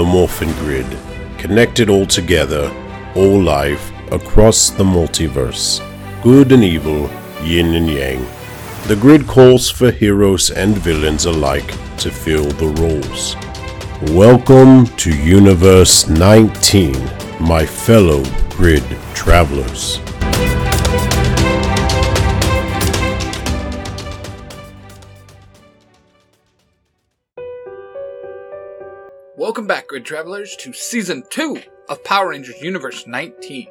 the Morphin Grid, connected all together, all life across the multiverse, good and evil, yin and yang. The grid calls for heroes and villains alike to fill the roles. Welcome to Universe 19, my fellow grid travelers. Welcome back, Grid Travelers, to Season 2 of Power Rangers Universe 19.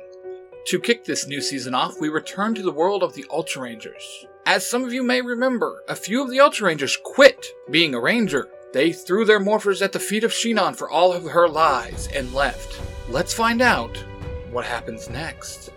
To kick this new season off, we return to the world of the Ultra Rangers. As some of you may remember, a few of the Ultra Rangers quit being a Ranger. They threw their morphers at the feet of Shenon for all of her lies and left. Let's find out what happens next.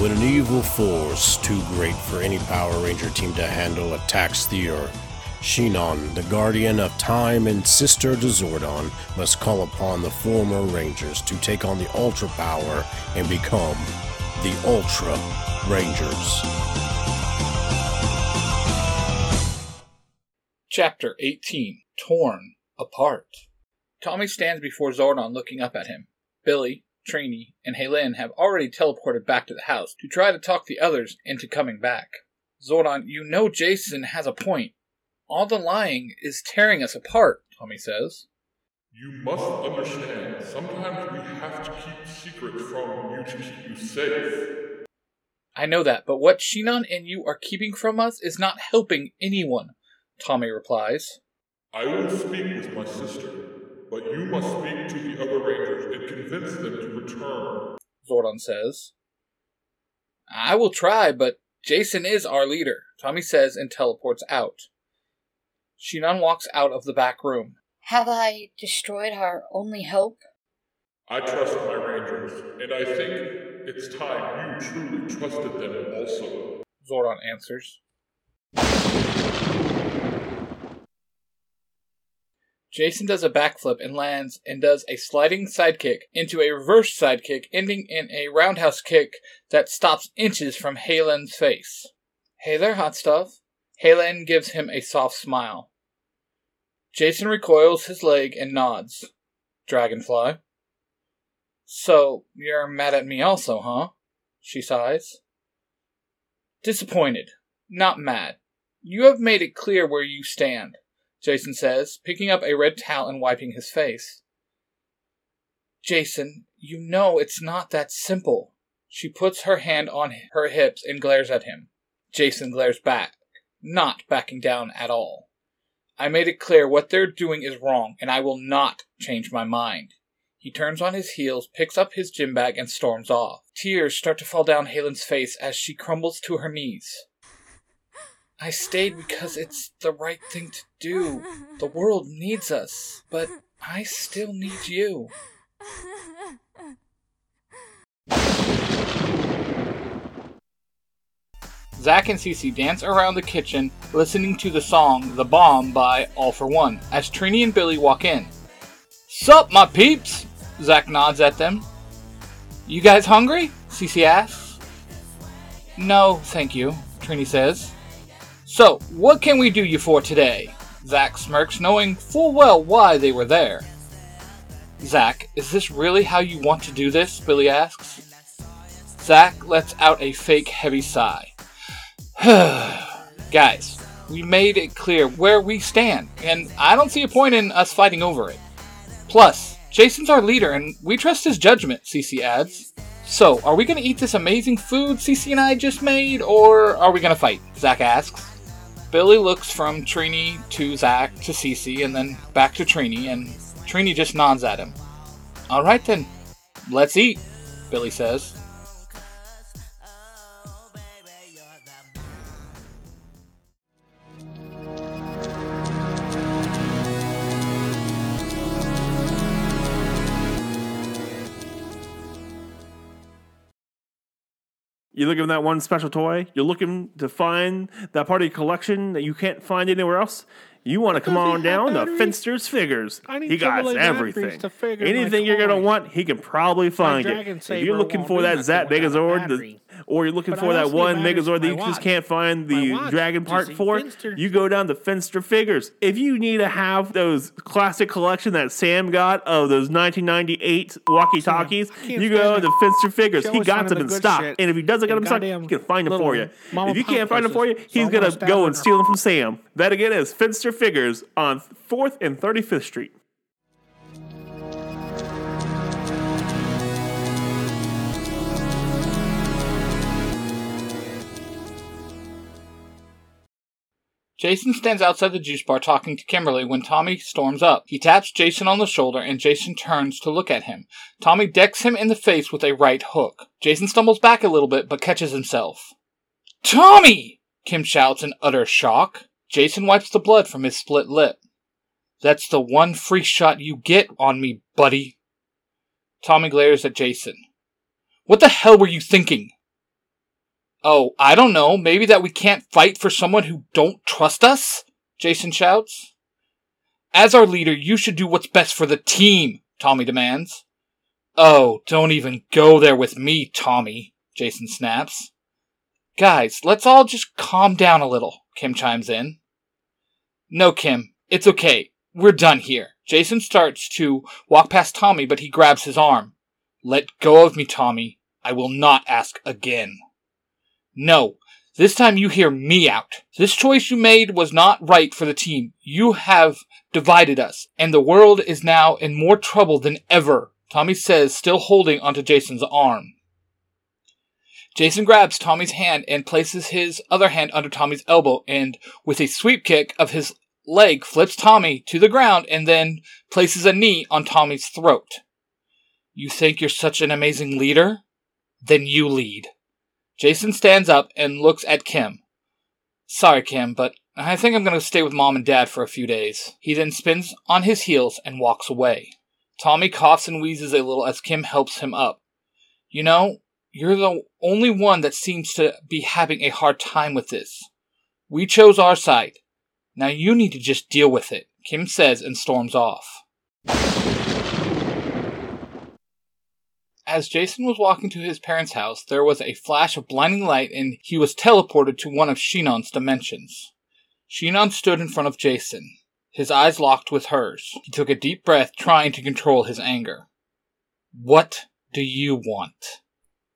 When an evil force too great for any Power Ranger team to handle attacks the Earth, Shenon, the guardian of time and sister to Zordon, must call upon the former Rangers to take on the Ultra Power and become the Ultra Rangers. Chapter 18 Torn Apart. Tommy stands before Zordon looking up at him. Billy, Trini, and Helen have already teleported back to the house to try to talk the others into coming back. Zordon, you know Jason has a point. All the lying is tearing us apart, Tommy says. You must understand, sometimes we have to keep secrets from you to keep you safe. I know that, but what Shenon and you are keeping from us is not helping anyone, Tommy replies. I will speak with my sister, but you must speak to the other Rangers and convince them to return. Zordon says. I will try, but Jason is our leader, Tommy says and teleports out. Shenon walks out of the back room. Have I destroyed our only hope? I trust my Rangers, and I think it's time you truly trusted them also. Zordon answers. Jason does a backflip and lands and does a sliding sidekick into a reverse sidekick, ending in a roundhouse kick that stops inches from Helen's face. Hey there, hot stuff. Helen gives him a soft smile. Jason recoils his leg and nods. Dragonfly. So, you're mad at me also, huh? She sighs. Disappointed, not mad. You have made it clear where you stand. Jason says, picking up a red towel and wiping his face. Jason, you know it's not that simple. She puts her hand on her hips and glares at him. Jason glares back, not backing down at all. I made it clear what they're doing is wrong, and I will not change my mind. He turns on his heels, picks up his gym bag, and storms off. Tears start to fall down Helen's face as she crumbles to her knees. I stayed because it's the right thing to do. The world needs us, but I still need you. Zach and Cece dance around the kitchen, listening to the song The Bomb by All for One, as Trini and Billy walk in. Sup, my peeps? Zach nods at them. You guys hungry? Cece asks. No, thank you, Trini says. So, what can we do you for today? Zack smirks, knowing full well why they were there. Zack, is this really how you want to do this? Billy asks. Zack lets out a fake heavy sigh. Guys, we made it clear where we stand, and I don't see a point in us fighting over it. Plus, Jason's our leader, and we trust his judgment, Cece adds. So, are we gonna eat this amazing food Cece and I just made, or are we gonna fight? Zack asks. Billy looks from Trini to Zach to Cece and then back to Trini, and Trini just nods at him. Alright then, let's eat, Billy says. You're looking for that one special toy. You're looking to find that part of your collection that you can't find anywhere else. You want to come on down to? Finster's Figures. I need he got AAA everything. to figure Anything you're gonna want, he can probably find it. If you're looking for that Zap Megazord. Or you're looking But for that one Megazord that you my just can't find the watch Dragon Park Part for, Finster. you go down to Finster Figures. If you need to have those classic collection that Sam got of those 1998 walkie talkies, Sam, I can't you go to Finster Figures. He got them the in good stock, shit. and if he doesn't get them in stock, he can find them for you. If you can't find them for you, he's gonna go and steal them from Sam. That again is Finster Figures on 4th and 35th Street. Jason stands outside the juice bar talking to Kimberly when Tommy storms up. He taps Jason on the shoulder and Jason turns to look at him. Tommy decks him in the face with a right hook. Jason stumbles back a little bit but catches himself. Tommy! Kim shouts in utter shock. Jason wipes the blood from his split lip. That's the one free shot you get on me, buddy. Tommy glares at Jason. What the hell were you thinking? Oh, I don't know. Maybe that we can't fight for someone who don't trust us? Jason shouts. As our leader, you should do what's best for the team, Tommy demands. Oh, don't even go there with me, Tommy, Jason snaps. Guys, let's all just calm down a little, Kim chimes in. No, Kim, it's okay. We're done here. Jason starts to walk past Tommy, but he grabs his arm. Let go of me, Tommy. I will not ask again. No, this time you hear me out. This choice you made was not right for the team. You have divided us, and the world is now in more trouble than ever, Tommy says, still holding onto Jason's arm. Jason grabs Tommy's hand and places his other hand under Tommy's elbow, and with a sweep kick of his leg, flips Tommy to the ground and then places a knee on Tommy's throat. You think you're such an amazing leader? Then you lead. Jason stands up and looks at Kim. Sorry, Kim, but I think I'm going to stay with mom and dad for a few days. He then spins on his heels and walks away. Tommy coughs and wheezes a little as Kim helps him up. You know, you're the only one that seems to be having a hard time with this. We chose our side. Now you need to just deal with it, Kim says and storms off. As Jason was walking to his parents' house, there was a flash of blinding light and he was teleported to one of Shenon's dimensions. Shenon stood in front of Jason, his eyes locked with hers. He took a deep breath, trying to control his anger. What do you want?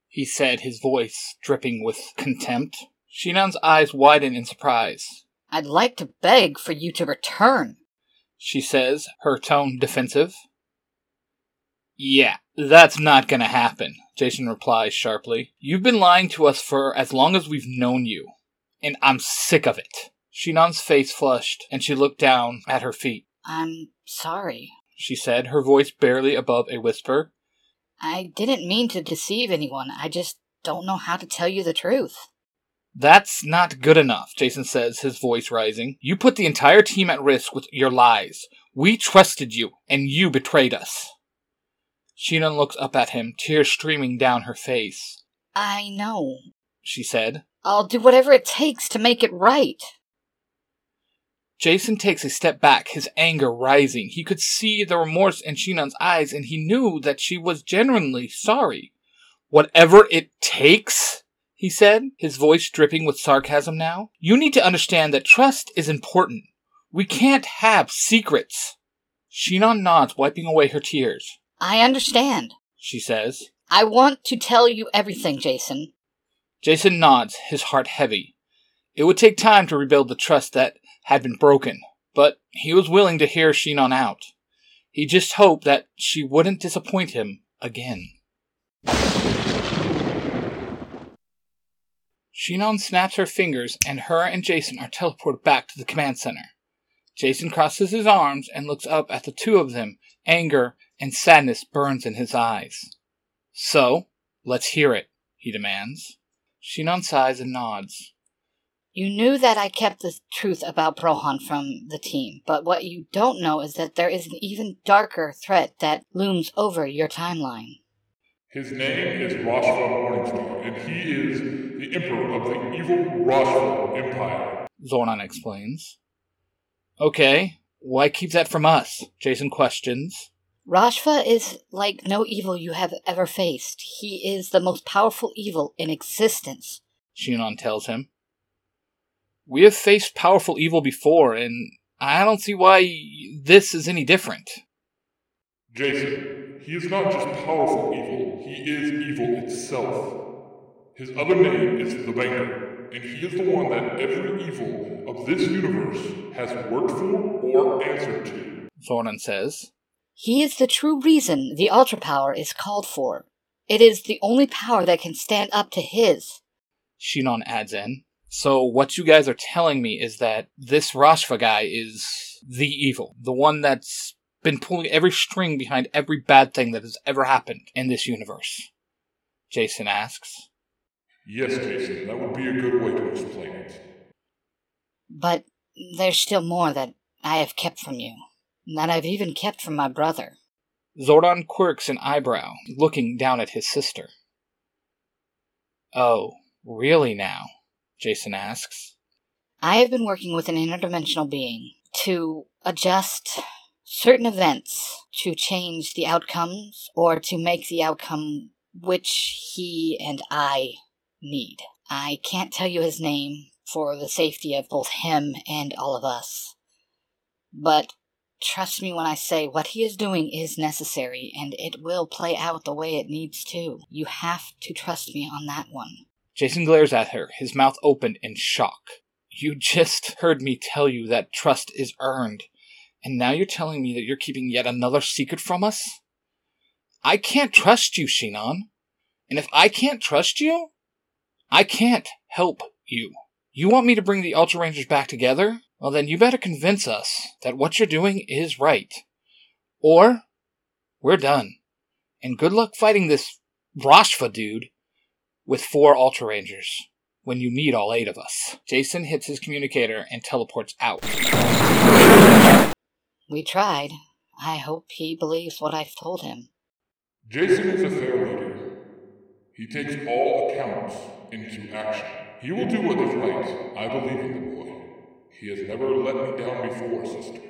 He said, his voice dripping with contempt. Shenon's eyes widen in surprise. I'd like to beg for you to return. She says, her tone defensive. Yeah, that's not gonna happen, Jason replies sharply. You've been lying to us for as long as we've known you, and I'm sick of it. Shenon's face flushed, and she looked down at her feet. I'm sorry. She said, her voice barely above a whisper. I didn't mean to deceive anyone. I just don't know how to tell you the truth. That's not good enough, Jason says, his voice rising. You put the entire team at risk with your lies. We trusted you, and you betrayed us. Shenon looks up at him, tears streaming down her face. I know. She said. I'll do whatever it takes to make it right. Jason takes a step back, his anger rising. He could see the remorse in Shenon's eyes, and he knew that she was genuinely sorry. Whatever it takes, he said, his voice dripping with sarcasm now. You need to understand that trust is important. We can't have secrets. Shenon nods, wiping away her tears. I understand. She says. I want to tell you everything, Jason. Jason nods, his heart heavy. It would take time to rebuild the trust that had been broken, but he was willing to hear Shenon out. He just hoped that she wouldn't disappoint him again. Shenon snaps her fingers, and her and Jason are teleported back to the command center. Jason crosses his arms and looks up at the two of them. Anger and sadness burns in his eyes. So, let's hear it, he demands. Shenon sighs and nods. You knew that I kept the truth about Brohan from the team, but what you don't know is that there is an even darker threat that looms over your timeline. His name is Rashva Morningstar, and he is the Emperor of the evil Rashva Empire. Zordon explains. Okay, why keep that from us? Jason questions. Rashva is like no evil you have ever faced. He is the most powerful evil in existence. Shenon tells him. We have faced powerful evil before, and I don't see why this is any different. Jason, he is not just powerful evil, he is evil itself. His other name is the Banker, and he is the one that every evil of this universe has worked for or answered to. Zordon says. He is the true reason the Ultra Power is called for. It is the only power that can stand up to his. Shenon adds in. So what you guys are telling me is that this Rashva guy is the evil, the one that's been pulling every string behind every bad thing that has ever happened in this universe. Jason asks. Yes, Jason, that would be a good way to explain it. But there's still more that I have kept from you, that I've even kept from my brother. Zordon quirks an eyebrow, looking down at his sister. Oh, really now? Jason asks. I have been working with an interdimensional being to adjust certain events to change the outcomes or to make the outcome which he and I need. I can't tell you his name for the safety of both him and all of us. But trust me when I say what he is doing is necessary and it will play out the way it needs to. You have to trust me on that one. Jason glares at her, his mouth open in shock. You just heard me tell you that trust is earned, and now you're telling me that you're keeping yet another secret from us? I can't trust you, Shenon. And if I can't trust you, I can't help you. You want me to bring the Ultra Rangers back together? Well, then you better convince us that what you're doing is right. Or, we're done. And good luck fighting this Rashva dude with four Ultra Rangers when you need all eight of us. Jason hits his communicator and teleports out. We tried. I hope he believes what I've told him. Jason is a fair leader. He takes all accounts into action. He will do what is right. I believe in the boy. He has never let me down before, sister.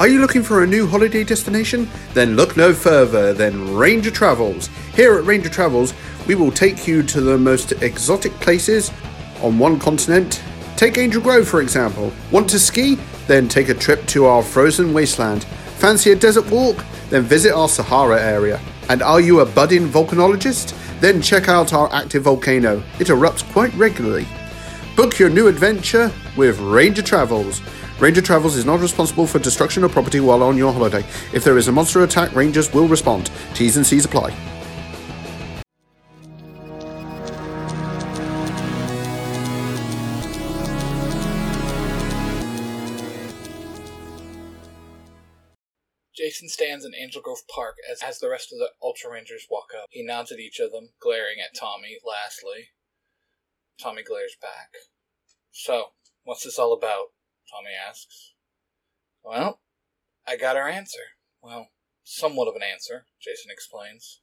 Are you looking for a new holiday destination? Then look no further than Ranger Travels. Here at Ranger Travels, we will take you to the most exotic places on one continent. Take Angel Grove, for example. Want to ski? Then take a trip to our frozen wasteland. Fancy a desert walk? Then visit our Sahara area. And are you a budding volcanologist? Then check out our active volcano. It erupts quite regularly. Book your new adventure with Ranger Travels. Ranger Travels is not responsible for destruction of property while on your holiday. If there is a monster attack, Rangers will respond. T's and C's apply. Jason stands in Angel Grove Park as, as the rest of the Ultra Rangers walk up. He nods at each of them, glaring at Tommy lastly. Tommy glares back. So, what's this all about? Tommy asks. Well, I got our answer. Well, somewhat of an answer, Jason explains.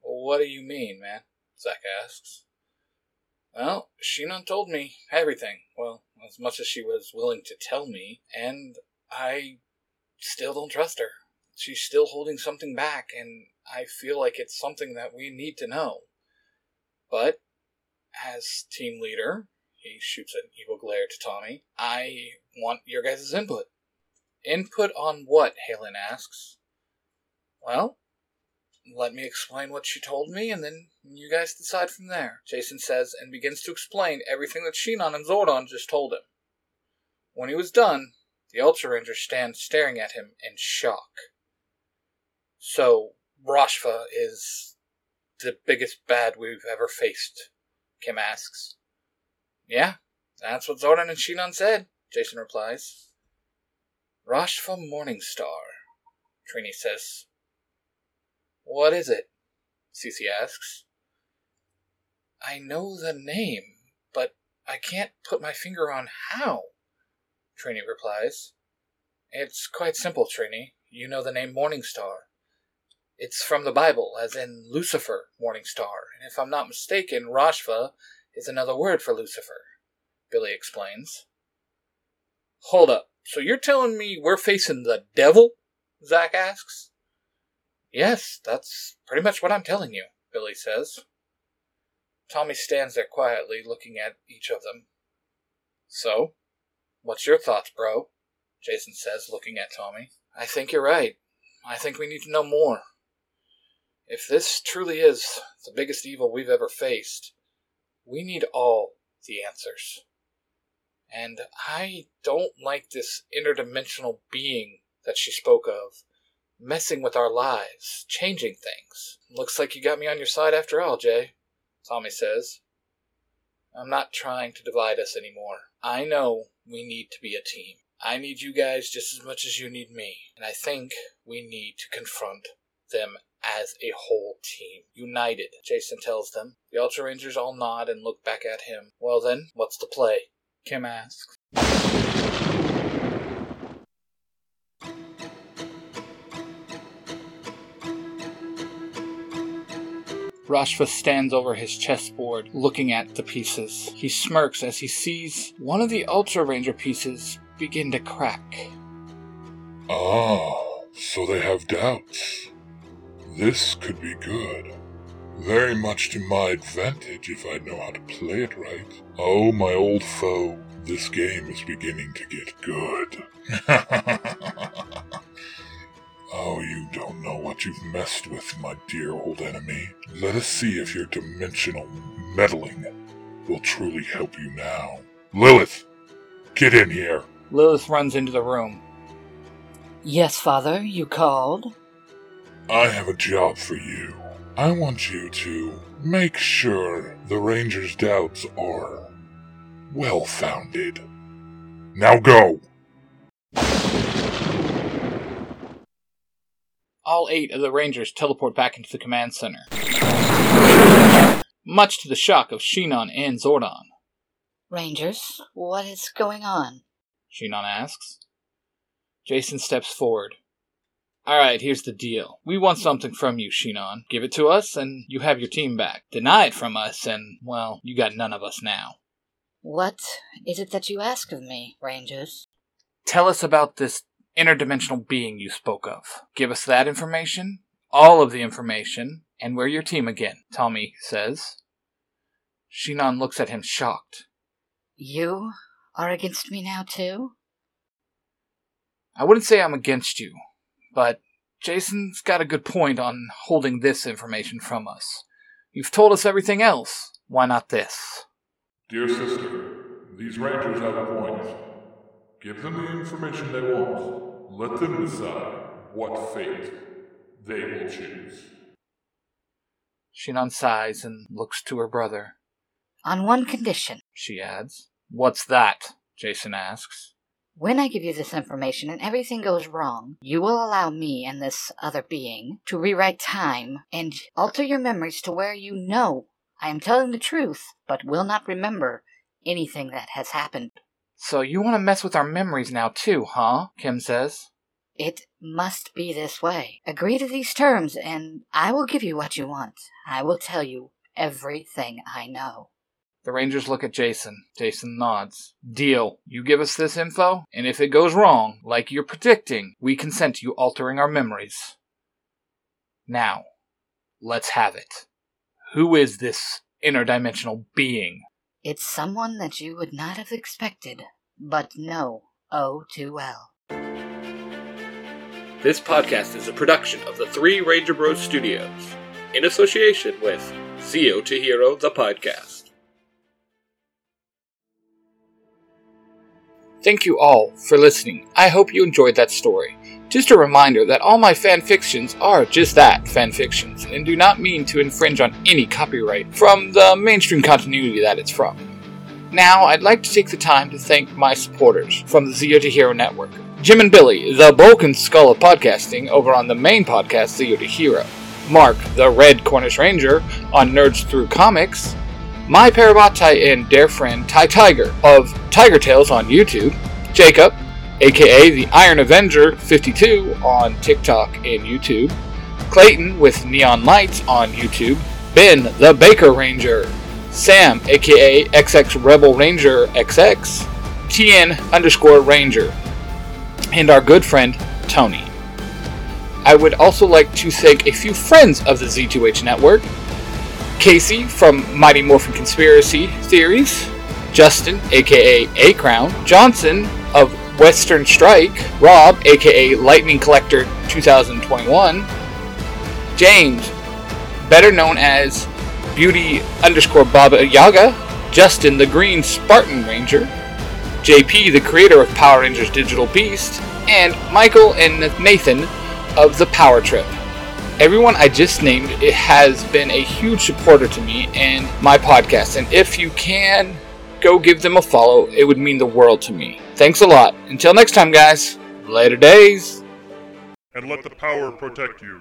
What do you mean, man? Zack asks. Well, Shenon told me everything. Well, as much as she was willing to tell me, and I still don't trust her. She's still holding something back, and I feel like it's something that we need to know. But, as team leader, he shoots an evil glare to Tommy, I want your guys' input. Input on what? Helen asks. Well, let me explain what she told me, and then you guys decide from there, Jason says, and begins to explain everything that Shenon and Zordon just told him. When he was done, the Ultra Rangers stand staring at him in shock. So, Rashva is the biggest bad we've ever faced, Kim asks. Yeah, that's what Zordon and Shenon said, Jason replies. Rashva Morningstar, Trini says. What is it? Cece asks. I know the name, but I can't put my finger on how, Trini replies. It's quite simple, Trini. You know the name Morningstar. It's from the Bible, as in Lucifer, Morning Star, and if I'm not mistaken, Rashva is another word for Lucifer, Billy explains. Hold up, so you're telling me we're facing the devil? Zack asks. Yes, that's pretty much what I'm telling you, Billy says. Tommy stands there quietly, looking at each of them. So, what's your thoughts, bro? Jason says, looking at Tommy. I think you're right. I think we need to know more. If this truly is the biggest evil we've ever faced, we need all the answers. And I don't like this interdimensional being that she spoke of messing with our lives, changing things. Looks like you got me on your side after all, Jay, Tommy says. I'm not trying to divide us anymore. I know we need to be a team. I need you guys just as much as you need me, and I think we need to confront them as a whole team. United, Jason tells them. The Ultra Rangers all nod and look back at him. Well then, what's the play? Kim asks. Rashva stands over his chessboard, looking at the pieces. He smirks as he sees one of the Ultra Ranger pieces begin to crack. Ah, so they have doubts. This could be good. Very much to my advantage if I know how to play it right. Oh, my old foe, this game is beginning to get good. oh, you don't know what you've messed with, my dear old enemy. Let us see if your dimensional meddling will truly help you now. Lilith, get in here. Lilith runs into the room. Yes, Father, you called? I have a job for you. I want you to make sure the Ranger's doubts are well founded. Now go! All eight of the Rangers teleport back into the command center. Much to the shock of Shenon and Zordon. Rangers, what is going on? Shenon asks. Jason steps forward. Alright, here's the deal. We want something from you, Shenon. Give it to us, and you have your team back. Deny it from us, and, well, you got none of us now. What is it that you ask of me, Rangers? Tell us about this interdimensional being you spoke of. Give us that information, all of the information, and we're your team again, Tommy says. Shenon looks at him shocked. You are against me now, too? I wouldn't say I'm against you, but Jason's got a good point on holding this information from us. You've told us everything else. Why not this? Dear sister, these Rangers have a point. Give them the information they want. Let them decide what fate they will choose. Shenon sighs and looks to her brother. On one condition. She adds. What's that? Jason asks. When I give you this information and everything goes wrong, you will allow me and this other being to rewrite time and alter your memories to where you know I am telling the truth, but will not remember anything that has happened. So you want to mess with our memories now, too, huh? Kim says. It must be this way. Agree to these terms, and I will give you what you want. I will tell you everything I know. The Rangers look at Jason. Jason nods. Deal. You give us this info, and if it goes wrong, like you're predicting, we consent to you altering our memories. Now, let's have it. Who is this interdimensional being? It's someone that you would not have expected, but know oh too well. This podcast is a production of the Three Ranger Bros Studios, in association with Zero to Hero, the podcast. Thank you all for listening. I hope you enjoyed that story. Just a reminder that all my fan fictions are just that, fan fictions, and do not mean to infringe on any copyright from the mainstream continuity that it's from. Now, I'd like to take the time to thank my supporters from the Zero to Hero Network. Jim and Billy, the bulk and skull of podcasting, over on the main podcast, Zero to Hero. Mark, the Red Cornish Ranger, on Nerds Through Comics. My Parabatai and dear friend Ty Tiger of Tiger Tales on YouTube. Jacob, aka the Iron Avenger 52 on TikTok and YouTube. Clayton with Neon Lights on YouTube, Ben the Baker Ranger, Sam aka XX Rebel Ranger XX, TN underscore Ranger, and our good friend Tony. I would also like to thank a few friends of the Z2H network Casey from Mighty Morphin Conspiracy Theories, Justin, aka A Crown, Johnson of Western Strike, Rob, aka Lightning Collector 2021, James, better known as Beauty underscore Baba Yaga, Justin the Green Spartan Ranger, JP, the creator of Power Rangers Digital Beast, and Michael and Nathan of the Power Trip. Everyone I just named it has been a huge supporter to me and my podcast, and if you can go give them a follow, it would mean the world to me. Thanks a lot. Until next time, guys. Later days. And let the power protect you.